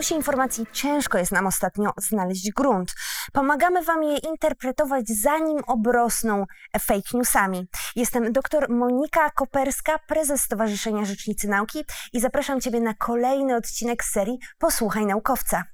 chaosie informacji ciężko jest nam ostatnio znaleźć grunt. Pomagamy Wam je interpretować, zanim obrosną fake newsami. Jestem dr Monika Koperska, prezes Stowarzyszenia Rzecznicy Nauki i zapraszam Ciebie na kolejny odcinek serii Posłuchaj Naukowca.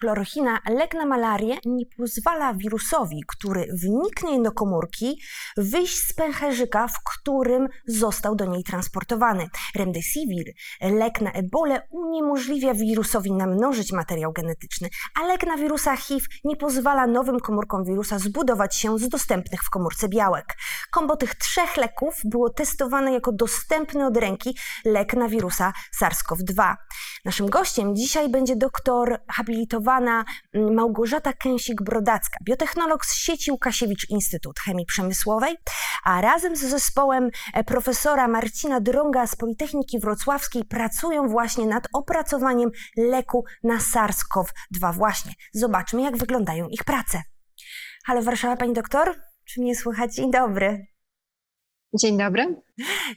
Chlorochina, lek na malarię, nie pozwala wirusowi, który wniknie do komórki, wyjść z pęcherzyka, w którym został do niej transportowany. Remdesivir, lek na ebolę, uniemożliwia wirusowi namnożyć materiał genetyczny, a lek na wirusa HIV nie pozwala nowym komórkom wirusa zbudować się z dostępnych w komórce białek. Kombo tych trzech leków było testowane jako dostępny od ręki lek na wirusa SARS-CoV-2. Naszym gościem dzisiaj będzie doktor habilitowany Mm, Małgorzata Kęsik-Brodacka, biotechnolog z sieci Łukasiewicz Instytut Chemii Przemysłowej, a razem z zespołem e, profesora Marcina Drąga z Politechniki Wrocławskiej pracują właśnie nad opracowaniem leku na SARS-CoV-2 właśnie. Zobaczmy, jak wyglądają ich prace. Halo Warszawa, pani doktor? Czy mnie słychać? Dzień dobry. Dzień dobry.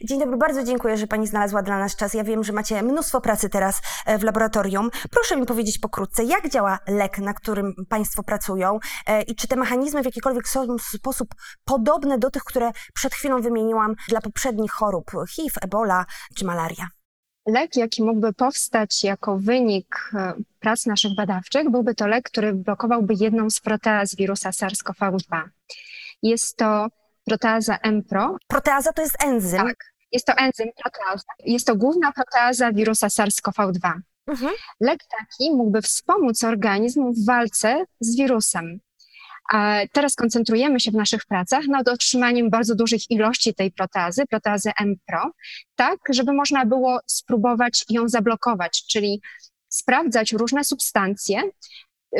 Dzień dobry, bardzo dziękuję, że Pani znalazła dla nas czas. Ja wiem, że macie mnóstwo pracy teraz e, w laboratorium. Proszę mi powiedzieć pokrótce, jak działa lek, na którym Państwo pracują e, i czy te mechanizmy w jakikolwiek sposób podobne do tych, które przed chwilą wymieniłam dla poprzednich chorób HIV, ebola czy malaria? Lek, jaki mógłby powstać jako wynik e, prac naszych badawczych, byłby to lek, który blokowałby jedną z proteaz wirusa SARS-CoV-2. Jest to proteaza MPRO. Proteaza to jest enzym? Tak, jest to enzym proteaza. Jest to główna proteaza wirusa SARS-CoV-2. Mhm. Lek taki mógłby wspomóc organizm w walce z wirusem. A teraz koncentrujemy się w naszych pracach nad otrzymaniem bardzo dużych ilości tej proteazy, proteazy MPRO, tak, żeby można było spróbować ją zablokować, czyli sprawdzać różne substancje,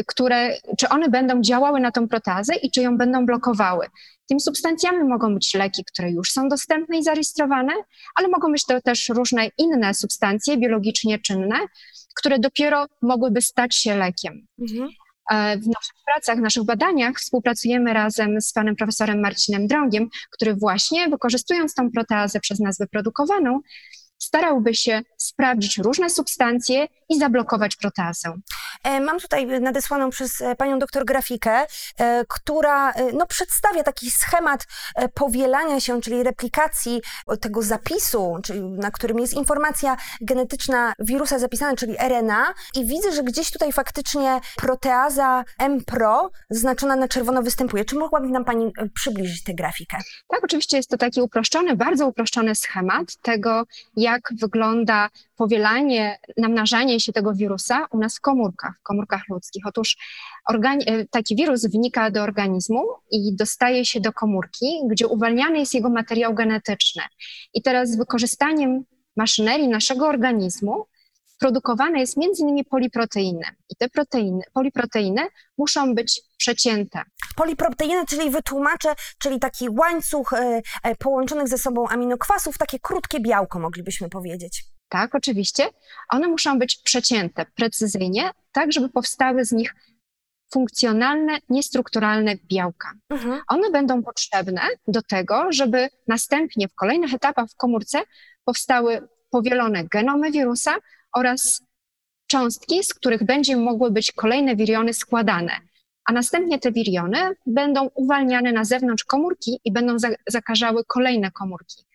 które, czy one będą działały na tą protazę i czy ją będą blokowały. Tymi substancjami mogą być leki, które już są dostępne i zarejestrowane, ale mogą być to też różne inne substancje biologicznie czynne, które dopiero mogłyby stać się lekiem. Mhm. E, w naszych pracach, w naszych badaniach współpracujemy razem z panem profesorem Marcinem Drągiem, który właśnie wykorzystując tą proteazę przez nas wyprodukowaną, starałby się sprawdzić różne substancje i zablokować proteazę. E, mam tutaj nadesłaną przez e, panią doktor grafikę, e, która no, przedstawia taki schemat powielania się, czyli replikacji tego zapisu, czyli na którym jest informacja genetyczna wirusa zapisana, czyli RNA i widzę, że gdzieś tutaj faktycznie proteaza MPRO znaczona na czerwono występuje. Czy mogłaby nam pani przybliżyć tę grafikę? Tak, oczywiście jest to taki uproszczony, bardzo uproszczony schemat tego, jak wygląda powielanie, namnażanie się tego wirusa u nas w komórkach, w komórkach ludzkich. Otóż e, taki wirus wnika do organizmu i dostaje się do komórki, gdzie uwalniany jest jego materiał genetyczny. I teraz z wykorzystaniem maszynerii naszego organizmu produkowane jest między innymi poliproteiny. I te proteiny, poliproteiny muszą być przecięte. Poliproteiny, czyli wytłumaczę, czyli taki łańcuch e, e, połączonych ze sobą aminokwasów, takie krótkie białko moglibyśmy powiedzieć. Tak, oczywiście. One muszą być przecięte precyzyjnie, tak żeby powstały z nich funkcjonalne, niestrukturalne białka. Mhm. One będą potrzebne do tego, żeby następnie w kolejnych etapach w komórce powstały powielone genomy wirusa oraz cząstki, z których będzie mogły być kolejne wiriony składane. A następnie te wiriony będą uwalniane na zewnątrz komórki i będą zakażały kolejne komórki.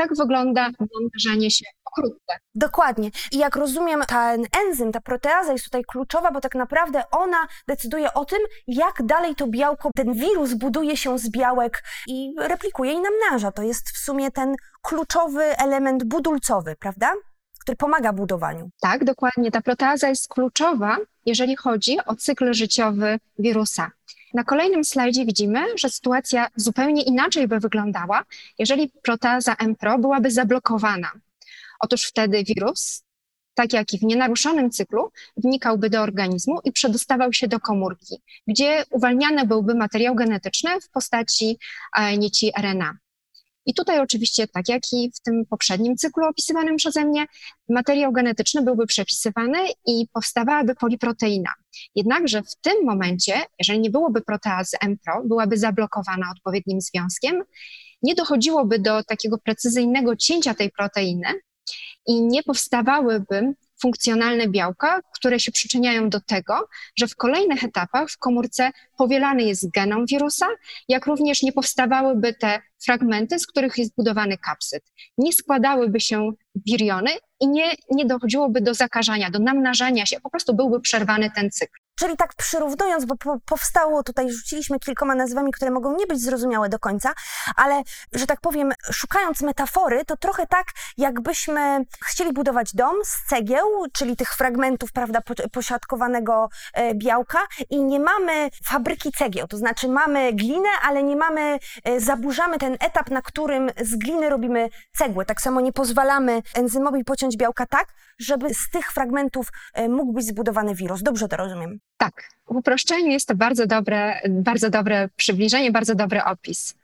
Tak wygląda namnażanie się pokrótce. Dokładnie. I jak rozumiem, ten enzym, ta proteaza jest tutaj kluczowa, bo tak naprawdę ona decyduje o tym, jak dalej to białko, ten wirus buduje się z białek i replikuje i namnaża. To jest w sumie ten kluczowy element budulcowy, prawda? który pomaga budowaniu. Tak, dokładnie. Ta proteaza jest kluczowa, jeżeli chodzi o cykl życiowy wirusa. Na kolejnym slajdzie widzimy, że sytuacja zupełnie inaczej by wyglądała, jeżeli proteaza MPRO byłaby zablokowana. Otóż wtedy wirus, tak jak i w nienaruszonym cyklu, wnikałby do organizmu i przedostawał się do komórki, gdzie uwalniany byłby materiał genetyczny w postaci e, nici RNA. I tutaj oczywiście, tak jak i w tym poprzednim cyklu opisywanym przeze mnie, materiał genetyczny byłby przepisywany i powstawałaby poliproteina. Jednakże w tym momencie, jeżeli nie byłoby proteazy MPRO, byłaby zablokowana odpowiednim związkiem nie dochodziłoby do takiego precyzyjnego cięcia tej proteiny i nie powstawałyby funkcjonalne białka, które się przyczyniają do tego, że w kolejnych etapach w komórce powielany jest genom wirusa, jak również nie powstawałyby te fragmenty, z których jest budowany kapsyd. Nie składałyby się wiriony i nie, nie dochodziłoby do zakażania, do namnażania się, po prostu byłby przerwany ten cykl. Czyli tak przyrównując, bo powstało tutaj, rzuciliśmy kilkoma nazwami, które mogą nie być zrozumiałe do końca, ale że tak powiem, szukając metafory, to trochę tak, jakbyśmy chcieli budować dom z cegieł, czyli tych fragmentów, prawda, posiadkowanego e, białka i nie mamy fabryki cegieł, to znaczy mamy glinę, ale nie mamy, e, zaburzamy ten etap, na którym z gliny robimy cegłę. Tak samo nie pozwalamy enzymowi pociąć białka tak, żeby z tych fragmentów e, mógł być zbudowany wirus. Dobrze to rozumiem? Tak. W uproszczeniu jest to bardzo dobre, bardzo dobre przybliżenie, bardzo dobry opis.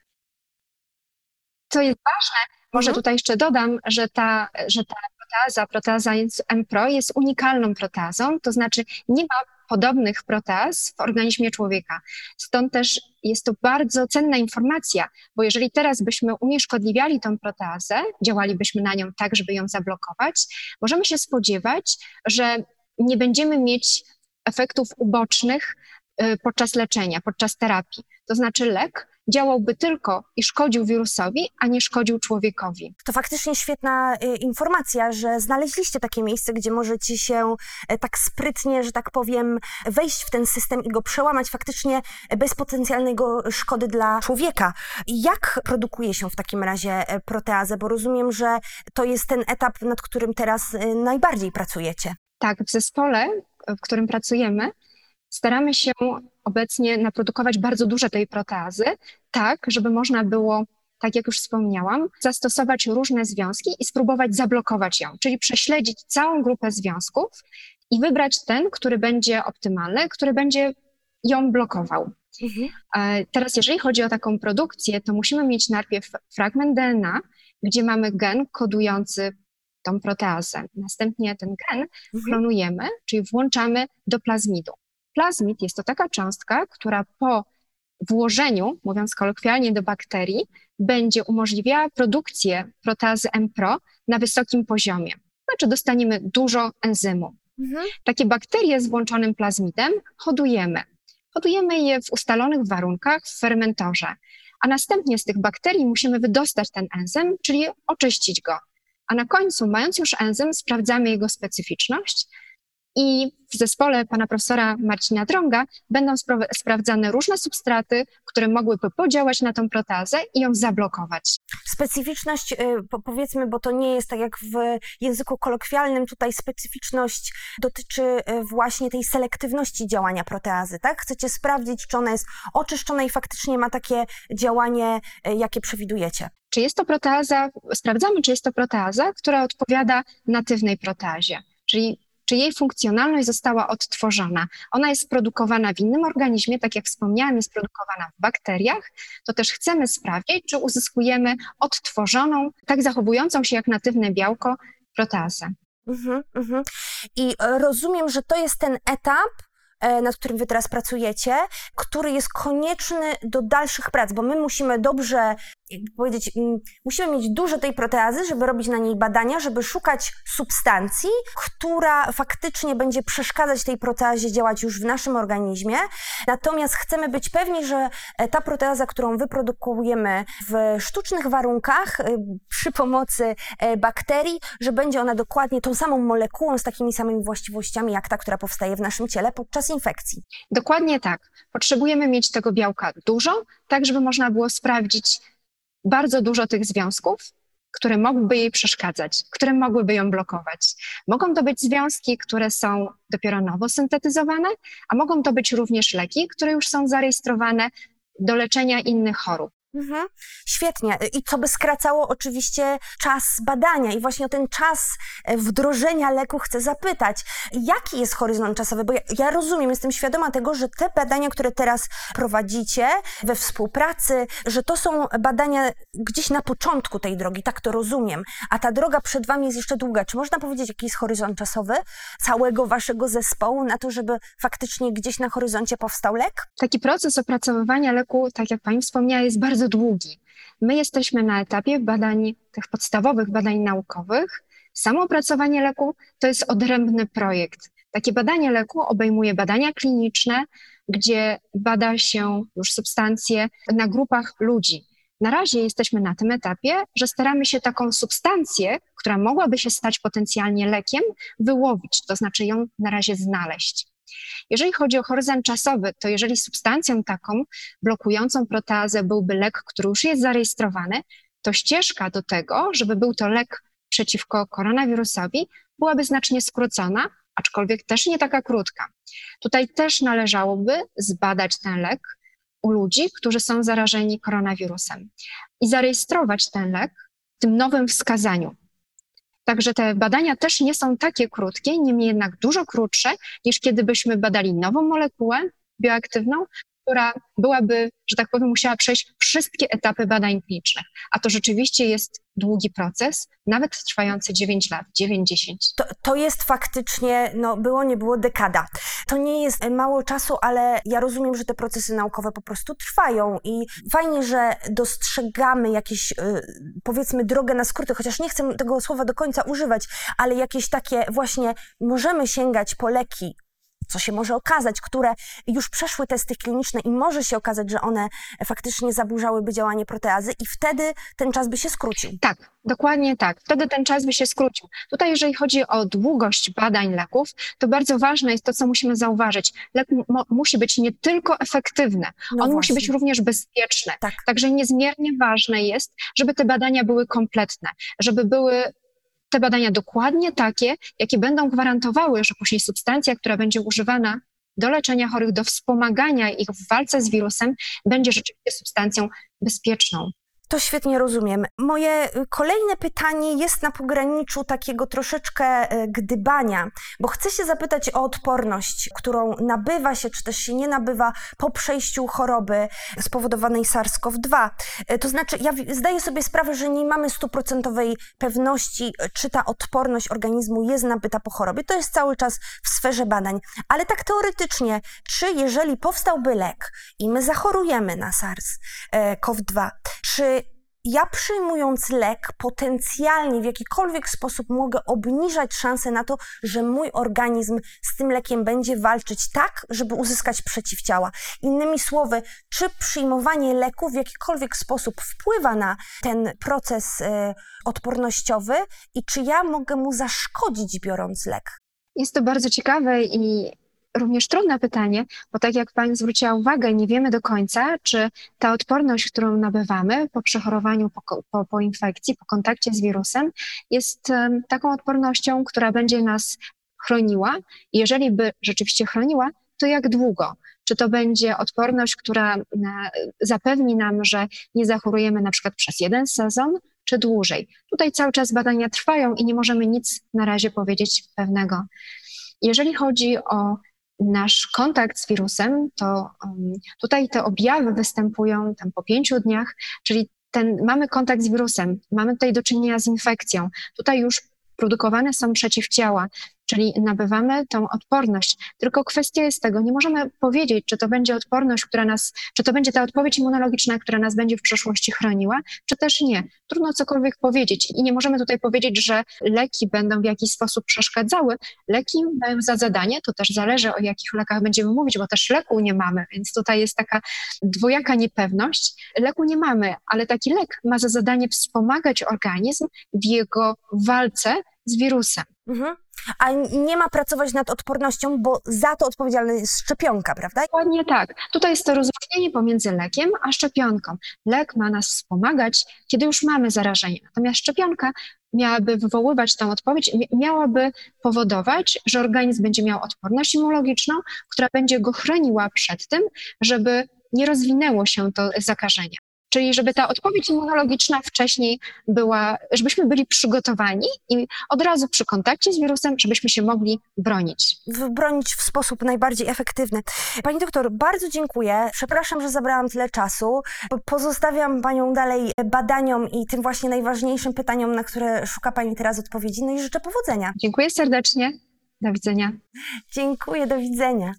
Co jest ważne, może mhm. tutaj jeszcze dodam, że ta, że ta proteaza, proteaza MPRO jest unikalną proteazą, to znaczy nie ma podobnych proteaz w organizmie człowieka. Stąd też jest to bardzo cenna informacja, bo jeżeli teraz byśmy unieszkodliwiali tą proteazę, działalibyśmy na nią tak, żeby ją zablokować, możemy się spodziewać, że nie będziemy mieć efektów ubocznych y, podczas leczenia, podczas terapii. To znaczy lek działałby tylko i szkodził wirusowi, a nie szkodził człowiekowi. To faktycznie świetna y, informacja, że znaleźliście takie miejsce, gdzie możecie się y, tak sprytnie, że tak powiem, wejść w ten system i go przełamać faktycznie bez potencjalnego szkody dla człowieka. Jak produkuje się w takim razie proteazę? Bo rozumiem, że to jest ten etap, nad którym teraz najbardziej pracujecie. Tak, w zespole w którym pracujemy, staramy się obecnie naprodukować bardzo dużo tej proteazy, tak, żeby można było, tak jak już wspomniałam, zastosować różne związki i spróbować zablokować ją, czyli prześledzić całą grupę związków i wybrać ten, który będzie optymalny, który będzie ją blokował. Mhm. E, teraz, jeżeli chodzi o taką produkcję, to musimy mieć najpierw fragment DNA, gdzie mamy gen kodujący tą proteazę. Następnie ten gen mhm. klonujemy, czyli włączamy do plazmidu. Plazmid jest to taka cząstka, która po włożeniu, mówiąc kolokwialnie, do bakterii, będzie umożliwiała produkcję proteazy MPRO na wysokim poziomie. Znaczy dostaniemy dużo enzymu. Mhm. Takie bakterie z włączonym plazmidem hodujemy. Hodujemy je w ustalonych warunkach w fermentorze, a następnie z tych bakterii musimy wydostać ten enzym, czyli oczyścić go a na końcu, mając już enzym, sprawdzamy jego specyficzność i w zespole pana profesora Marcina Drąga będą sprawdzane różne substraty, które mogłyby podziałać na tą protazę i ją zablokować. Specyficzność, y, powiedzmy, bo to nie jest tak jak w języku kolokwialnym, tutaj specyficzność dotyczy y, właśnie tej selektywności działania proteazy, tak? Chcecie sprawdzić, czy ona jest oczyszczona i faktycznie ma takie działanie, y, jakie przewidujecie. Czy jest to proteaza, sprawdzamy, czy jest to proteaza, która odpowiada natywnej proteazie, czyli czy jej funkcjonalność została odtworzona. Ona jest produkowana w innym organizmie, tak jak wspomniałam, jest produkowana w bakteriach, to też chcemy sprawdzić, czy uzyskujemy odtworzoną, tak zachowującą się jak natywne białko, proteazę. Mhm, mhm. I rozumiem, że to jest ten etap, E, nad którym wy teraz pracujecie, który jest konieczny do dalszych prac, bo my musimy dobrze, jakby powiedzieć, musimy mieć dużo tej proteazy, żeby robić na niej badania, żeby szukać substancji, która faktycznie będzie przeszkadzać tej proteazie działać już w naszym organizmie. Natomiast chcemy być pewni, że e, ta proteaza, którą wyprodukujemy w sztucznych warunkach e, przy pomocy bakterii, że będzie ona dokładnie tą samą molekułą z takimi samymi właściwościami jak ta, która powstaje w naszym ciele podczas infekcji. Dokładnie tak. Potrzebujemy mieć tego białka dużo, tak żeby można było sprawdzić bardzo dużo tych związków, które mogłyby jej przeszkadzać, które mogłyby ją blokować. Mogą to być związki, które są dopiero nowo syntetyzowane, a mogą to być również leki, które już są zarejestrowane do leczenia innych chorób. Mhm. Świetnie. I co by skracało oczywiście czas badania. I właśnie o ten czas e, wdrożenia leku chcę zapytać. Jaki jest horyzont czasowy? Bo ja, ja rozumiem, jestem świadoma tego, że te badania, które teraz prowadzicie we współpracy, że to są badania gdzieś na początku tej drogi, tak to rozumiem. A ta droga przed Wami jest jeszcze długa. Czy można powiedzieć, jaki jest horyzont czasowy całego Waszego zespołu na to, żeby faktycznie gdzieś na horyzoncie powstał lek? Taki proces opracowywania leku, tak jak Pani wspomniała, jest bardzo bardzo długi. My jesteśmy na etapie badań, tych podstawowych badań naukowych. Samo opracowanie leku to jest odrębny projekt. Takie badanie leku obejmuje badania kliniczne, gdzie bada się już substancje na grupach ludzi. Na razie jesteśmy na tym etapie, że staramy się taką substancję, która mogłaby się stać potencjalnie lekiem, wyłowić, to znaczy ją na razie znaleźć. Jeżeli chodzi o horyzont czasowy, to jeżeli substancją taką blokującą proteazę byłby lek, który już jest zarejestrowany, to ścieżka do tego, żeby był to lek przeciwko koronawirusowi, byłaby znacznie skrócona, aczkolwiek też nie taka krótka. Tutaj też należałoby zbadać ten lek u ludzi, którzy są zarażeni koronawirusem i zarejestrować ten lek w tym nowym wskazaniu. Także te badania też nie są takie krótkie, niemniej jednak dużo krótsze niż kiedy byśmy badali nową molekułę bioaktywną, która byłaby, że tak powiem, musiała przejść wszystkie etapy badań klinicznych. A to rzeczywiście jest długi proces, nawet trwający 9 lat, 9-10. To, to jest faktycznie, no było, nie było dekada. To nie jest mało czasu, ale ja rozumiem, że te procesy naukowe po prostu trwają i fajnie, że dostrzegamy jakieś, y, powiedzmy, drogę na skróty, chociaż nie chcę tego słowa do końca używać, ale jakieś takie właśnie, możemy sięgać po leki co się może okazać, które już przeszły testy kliniczne i może się okazać, że one faktycznie zaburzałyby działanie proteazy i wtedy ten czas by się skrócił. Tak, dokładnie tak. Wtedy ten czas by się skrócił. Tutaj, jeżeli chodzi o długość badań leków, to bardzo ważne jest to, co musimy zauważyć. Lek musi być nie tylko efektywny, no on właśnie. musi być również bezpieczny. Tak. Także niezmiernie ważne jest, żeby te badania były kompletne, żeby były te badania dokładnie takie, jakie będą gwarantowały, że później substancja, która będzie używana do leczenia chorych, do wspomagania ich w walce z wirusem, będzie rzeczywiście substancją bezpieczną. To świetnie rozumiem. Moje y, kolejne pytanie jest na pograniczu takiego troszeczkę y, gdybania, bo chcę się zapytać o odporność, którą nabywa się, czy też się nie nabywa po przejściu choroby spowodowanej SARS-CoV-2. Y, to znaczy, ja zdaję sobie sprawę, że nie mamy stuprocentowej pewności, czy ta odporność organizmu jest nabyta po chorobie. To jest cały czas w sferze badań. Ale tak teoretycznie, czy jeżeli powstałby lek i my zachorujemy na SARS-CoV-2, czy ja przyjmując lek, potencjalnie w jakikolwiek sposób mogę obniżać szanse na to, że mój organizm z tym lekiem będzie walczyć tak, żeby uzyskać przeciwciała. Innymi słowy, czy przyjmowanie leku w jakikolwiek sposób wpływa na ten proces y, odpornościowy i czy ja mogę mu zaszkodzić biorąc lek? Jest to bardzo ciekawe i również trudne pytanie, bo tak jak Pani zwróciła uwagę, nie wiemy do końca, czy ta odporność, którą nabywamy po przechorowaniu, po, po, po infekcji, po kontakcie z wirusem, jest um, taką odpornością, która będzie nas chroniła. Jeżeli by rzeczywiście chroniła, to jak długo? Czy to będzie odporność, która zapewni nam, że nie zachorujemy na przykład przez jeden sezon, czy dłużej? Tutaj cały czas badania trwają i nie możemy nic na razie powiedzieć pewnego. Jeżeli chodzi o nasz kontakt z wirusem, to um, tutaj te objawy występują tam po pięciu dniach, czyli ten, mamy kontakt z wirusem, mamy tutaj do czynienia z infekcją. Tutaj już produkowane są przeciwciała, czyli nabywamy tą odporność. Tylko kwestia jest tego, nie możemy powiedzieć, czy to będzie odporność, która nas, czy to będzie ta odpowiedź immunologiczna, która nas będzie w przyszłości chroniła, czy też nie. Trudno cokolwiek powiedzieć i nie możemy tutaj powiedzieć, że leki będą w jakiś sposób przeszkadzały. Leki mają za zadanie, to też zależy o jakich lekach będziemy mówić, bo też leku nie mamy, więc tutaj jest taka dwojaka niepewność. Leku nie mamy, ale taki lek ma za zadanie wspomagać organizm w jego walce z wirusem. Mhm. A nie ma pracować nad odpornością, bo za to odpowiedzialna jest szczepionka, prawda? Dokładnie tak. Tutaj jest to rozróżnienie pomiędzy lekiem a szczepionką. Lek ma nas wspomagać, kiedy już mamy zarażenie, natomiast szczepionka miałaby wywoływać tę odpowiedź, miałaby powodować, że organizm będzie miał odporność immunologiczną, która będzie go chroniła przed tym, żeby nie rozwinęło się to zakażenie. Czyli żeby ta odpowiedź immunologiczna wcześniej była, żebyśmy byli przygotowani i od razu przy kontakcie z wirusem, żebyśmy się mogli bronić. Bronić w sposób najbardziej efektywny. Pani doktor, bardzo dziękuję. Przepraszam, że zabrałam tyle czasu. Pozostawiam Panią dalej badaniom i tym właśnie najważniejszym pytaniom, na które szuka Pani teraz odpowiedzi. No i życzę powodzenia. Dziękuję serdecznie. Do widzenia. Dziękuję, do widzenia.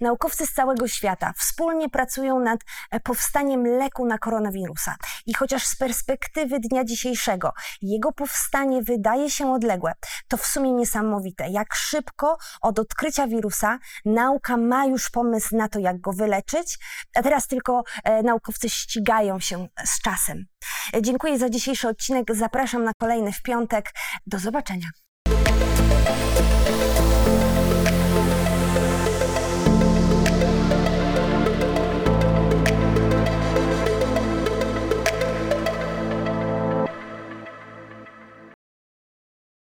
Naukowcy z całego świata wspólnie pracują nad e, powstaniem leku na koronawirusa. I chociaż z perspektywy dnia dzisiejszego jego powstanie wydaje się odległe, to w sumie niesamowite, jak szybko od odkrycia wirusa nauka ma już pomysł na to, jak go wyleczyć, a teraz tylko e, naukowcy ścigają się z czasem. E, dziękuję za dzisiejszy odcinek. Zapraszam na kolejny w piątek. Do zobaczenia.